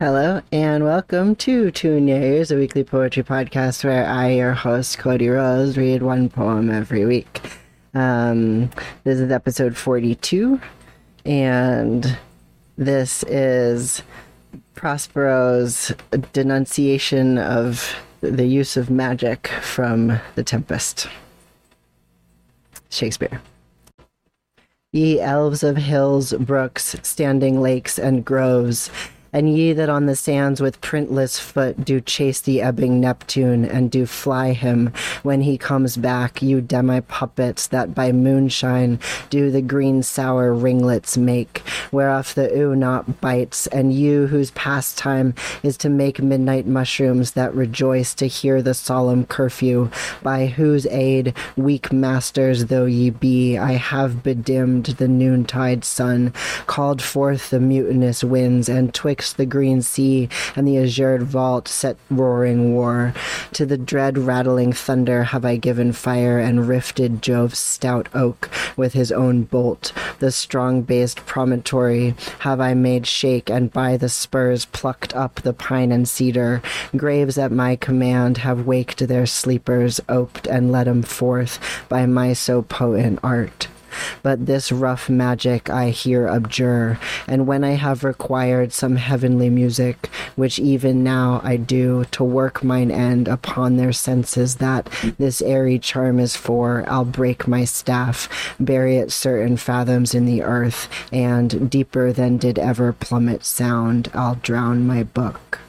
Hello and welcome to Tune Your Ears, a weekly poetry podcast where I, your host, Cody Rose, read one poem every week. Um, this is episode 42, and this is Prospero's denunciation of the use of magic from The Tempest. Shakespeare. Ye elves of hills, brooks, standing lakes, and groves, and ye that on the sands with printless foot do chase the ebbing Neptune, and do fly him. When he comes back, you demi puppets that by moonshine do the green sour ringlets make, whereof the ewe not bites, and you whose pastime is to make midnight mushrooms that rejoice to hear the solemn curfew, by whose aid, weak masters though ye be, I have bedimmed the noontide sun, called forth the mutinous winds, and twixt the green sea and the azured vault set roaring war. To the dread rattling thunder have I given fire and rifted Jove's stout oak with his own bolt. The strong based promontory have I made shake, and by the spurs plucked up the pine and cedar. Graves at my command have waked their sleepers, oped and let 'em forth by my so potent art but this rough magic I here abjure, and when I have required some heavenly music, which even now I do, to work mine end upon their senses that this airy charm is for, I'll break my staff, bury it certain fathoms in the earth, and deeper than did ever plummet sound, I'll drown my book.